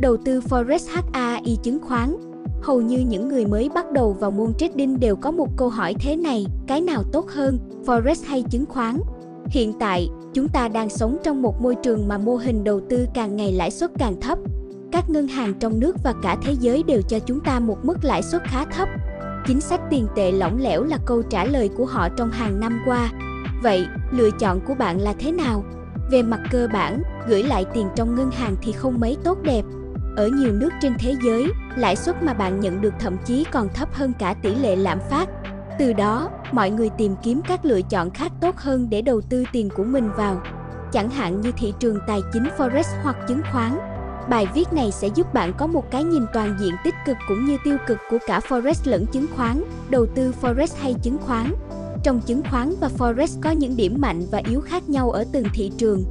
đầu tư Forex HAI chứng khoán. Hầu như những người mới bắt đầu vào môn trading đều có một câu hỏi thế này, cái nào tốt hơn, Forex hay chứng khoán? Hiện tại, chúng ta đang sống trong một môi trường mà mô hình đầu tư càng ngày lãi suất càng thấp. Các ngân hàng trong nước và cả thế giới đều cho chúng ta một mức lãi suất khá thấp. Chính sách tiền tệ lỏng lẻo là câu trả lời của họ trong hàng năm qua. Vậy, lựa chọn của bạn là thế nào? Về mặt cơ bản, gửi lại tiền trong ngân hàng thì không mấy tốt đẹp. Ở nhiều nước trên thế giới, lãi suất mà bạn nhận được thậm chí còn thấp hơn cả tỷ lệ lạm phát. Từ đó, mọi người tìm kiếm các lựa chọn khác tốt hơn để đầu tư tiền của mình vào, chẳng hạn như thị trường tài chính forex hoặc chứng khoán. Bài viết này sẽ giúp bạn có một cái nhìn toàn diện tích cực cũng như tiêu cực của cả forex lẫn chứng khoán, đầu tư forex hay chứng khoán. Trong chứng khoán và forex có những điểm mạnh và yếu khác nhau ở từng thị trường.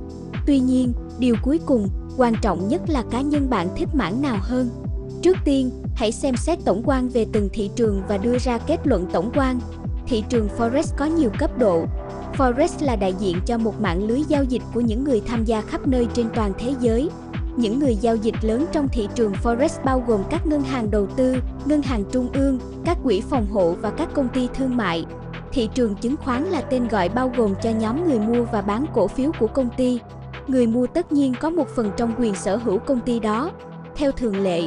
Tuy nhiên, điều cuối cùng, quan trọng nhất là cá nhân bạn thích mảng nào hơn. Trước tiên, hãy xem xét tổng quan về từng thị trường và đưa ra kết luận tổng quan. Thị trường Forex có nhiều cấp độ. Forex là đại diện cho một mạng lưới giao dịch của những người tham gia khắp nơi trên toàn thế giới. Những người giao dịch lớn trong thị trường Forex bao gồm các ngân hàng đầu tư, ngân hàng trung ương, các quỹ phòng hộ và các công ty thương mại. Thị trường chứng khoán là tên gọi bao gồm cho nhóm người mua và bán cổ phiếu của công ty. Người mua tất nhiên có một phần trong quyền sở hữu công ty đó. Theo thường lệ,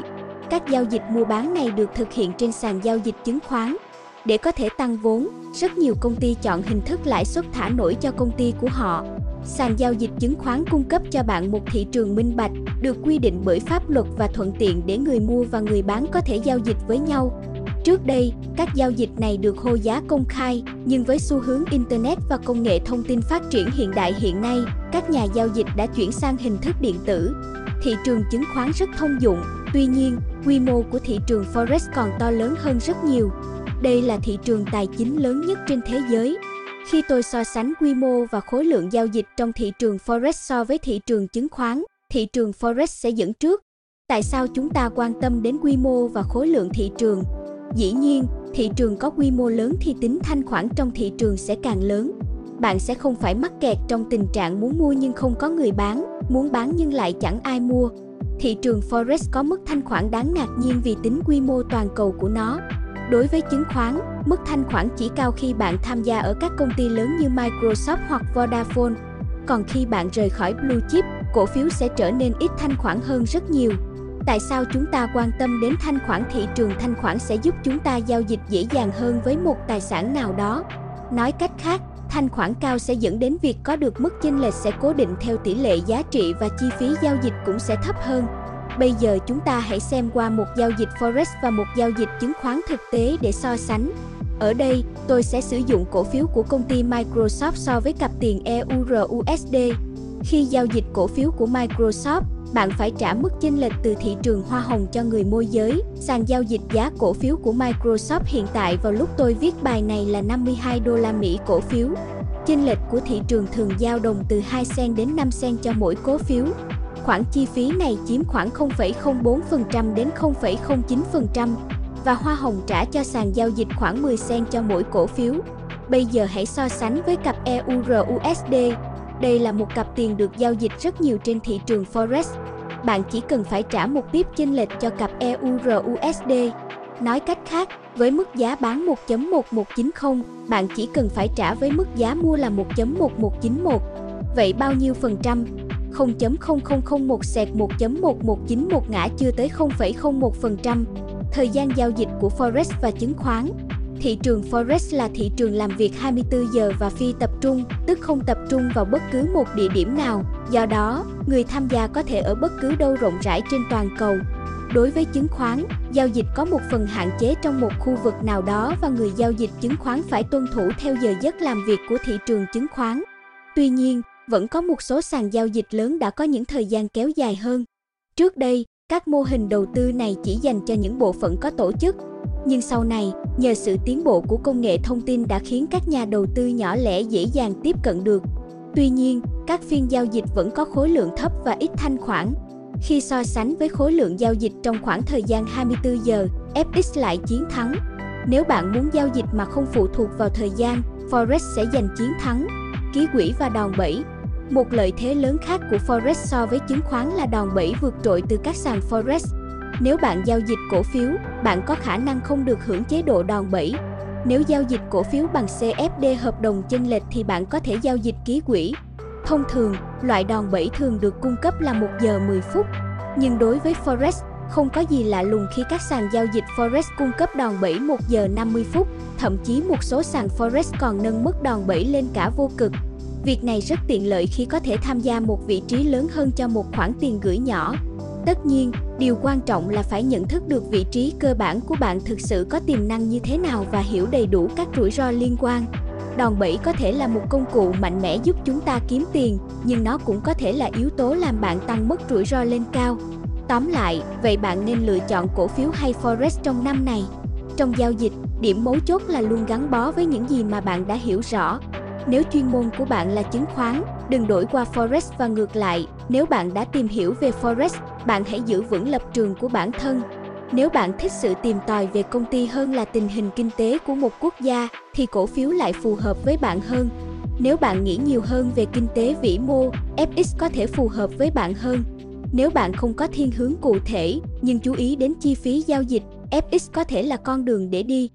các giao dịch mua bán này được thực hiện trên sàn giao dịch chứng khoán. Để có thể tăng vốn, rất nhiều công ty chọn hình thức lãi suất thả nổi cho công ty của họ. Sàn giao dịch chứng khoán cung cấp cho bạn một thị trường minh bạch, được quy định bởi pháp luật và thuận tiện để người mua và người bán có thể giao dịch với nhau. Trước đây, các giao dịch này được hô giá công khai, nhưng với xu hướng Internet và công nghệ thông tin phát triển hiện đại hiện nay, các nhà giao dịch đã chuyển sang hình thức điện tử. Thị trường chứng khoán rất thông dụng, tuy nhiên, quy mô của thị trường Forex còn to lớn hơn rất nhiều. Đây là thị trường tài chính lớn nhất trên thế giới. Khi tôi so sánh quy mô và khối lượng giao dịch trong thị trường Forex so với thị trường chứng khoán, thị trường Forex sẽ dẫn trước. Tại sao chúng ta quan tâm đến quy mô và khối lượng thị trường? Dĩ nhiên, thị trường có quy mô lớn thì tính thanh khoản trong thị trường sẽ càng lớn. Bạn sẽ không phải mắc kẹt trong tình trạng muốn mua nhưng không có người bán, muốn bán nhưng lại chẳng ai mua. Thị trường Forex có mức thanh khoản đáng ngạc nhiên vì tính quy mô toàn cầu của nó. Đối với chứng khoán, mức thanh khoản chỉ cao khi bạn tham gia ở các công ty lớn như Microsoft hoặc Vodafone. Còn khi bạn rời khỏi Blue Chip, cổ phiếu sẽ trở nên ít thanh khoản hơn rất nhiều. Tại sao chúng ta quan tâm đến thanh khoản thị trường thanh khoản sẽ giúp chúng ta giao dịch dễ dàng hơn với một tài sản nào đó? Nói cách khác, thanh khoản cao sẽ dẫn đến việc có được mức chênh lệch sẽ cố định theo tỷ lệ giá trị và chi phí giao dịch cũng sẽ thấp hơn. Bây giờ chúng ta hãy xem qua một giao dịch Forex và một giao dịch chứng khoán thực tế để so sánh. Ở đây, tôi sẽ sử dụng cổ phiếu của công ty Microsoft so với cặp tiền EURUSD. Khi giao dịch cổ phiếu của Microsoft, bạn phải trả mức chênh lệch từ thị trường hoa hồng cho người môi giới. Sàn giao dịch giá cổ phiếu của Microsoft hiện tại vào lúc tôi viết bài này là 52 đô la Mỹ cổ phiếu. Chênh lệch của thị trường thường dao động từ 2 sen đến 5 sen cho mỗi cổ phiếu. Khoản chi phí này chiếm khoảng 0,04% đến 0,09% và hoa hồng trả cho sàn giao dịch khoảng 10 sen cho mỗi cổ phiếu. Bây giờ hãy so sánh với cặp EURUSD. Đây là một cặp tiền được giao dịch rất nhiều trên thị trường Forex. Bạn chỉ cần phải trả một pip chênh lệch cho cặp EURUSD. Nói cách khác, với mức giá bán 1.1190, bạn chỉ cần phải trả với mức giá mua là 1.1191. Vậy bao nhiêu phần trăm? 0.0001 sẹt 1.1191 ngã chưa tới 0,01%. Thời gian giao dịch của Forex và chứng khoán Thị trường Forex là thị trường làm việc 24 giờ và phi tập trung, tức không tập trung vào bất cứ một địa điểm nào. Do đó, người tham gia có thể ở bất cứ đâu rộng rãi trên toàn cầu. Đối với chứng khoán, giao dịch có một phần hạn chế trong một khu vực nào đó và người giao dịch chứng khoán phải tuân thủ theo giờ giấc làm việc của thị trường chứng khoán. Tuy nhiên, vẫn có một số sàn giao dịch lớn đã có những thời gian kéo dài hơn. Trước đây, các mô hình đầu tư này chỉ dành cho những bộ phận có tổ chức, nhưng sau này, nhờ sự tiến bộ của công nghệ thông tin đã khiến các nhà đầu tư nhỏ lẻ dễ dàng tiếp cận được. Tuy nhiên, các phiên giao dịch vẫn có khối lượng thấp và ít thanh khoản. Khi so sánh với khối lượng giao dịch trong khoảng thời gian 24 giờ, FX lại chiến thắng. Nếu bạn muốn giao dịch mà không phụ thuộc vào thời gian, Forex sẽ giành chiến thắng. Ký quỹ và đòn bẩy Một lợi thế lớn khác của Forex so với chứng khoán là đòn bẩy vượt trội từ các sàn Forex. Nếu bạn giao dịch cổ phiếu, bạn có khả năng không được hưởng chế độ đòn bẩy. Nếu giao dịch cổ phiếu bằng CFD hợp đồng chênh lệch thì bạn có thể giao dịch ký quỹ. Thông thường, loại đòn bẩy thường được cung cấp là 1 giờ 10 phút. Nhưng đối với Forex, không có gì lạ lùng khi các sàn giao dịch Forex cung cấp đòn bẩy 1 giờ 50 phút, thậm chí một số sàn Forex còn nâng mức đòn bẩy lên cả vô cực. Việc này rất tiện lợi khi có thể tham gia một vị trí lớn hơn cho một khoản tiền gửi nhỏ. Tất nhiên, điều quan trọng là phải nhận thức được vị trí cơ bản của bạn thực sự có tiềm năng như thế nào và hiểu đầy đủ các rủi ro liên quan. Đòn bẩy có thể là một công cụ mạnh mẽ giúp chúng ta kiếm tiền, nhưng nó cũng có thể là yếu tố làm bạn tăng mức rủi ro lên cao. Tóm lại, vậy bạn nên lựa chọn cổ phiếu hay forex trong năm này? Trong giao dịch, điểm mấu chốt là luôn gắn bó với những gì mà bạn đã hiểu rõ. Nếu chuyên môn của bạn là chứng khoán, đừng đổi qua forex và ngược lại. Nếu bạn đã tìm hiểu về forex, bạn hãy giữ vững lập trường của bản thân. Nếu bạn thích sự tìm tòi về công ty hơn là tình hình kinh tế của một quốc gia, thì cổ phiếu lại phù hợp với bạn hơn. Nếu bạn nghĩ nhiều hơn về kinh tế vĩ mô, FX có thể phù hợp với bạn hơn. Nếu bạn không có thiên hướng cụ thể, nhưng chú ý đến chi phí giao dịch, FX có thể là con đường để đi.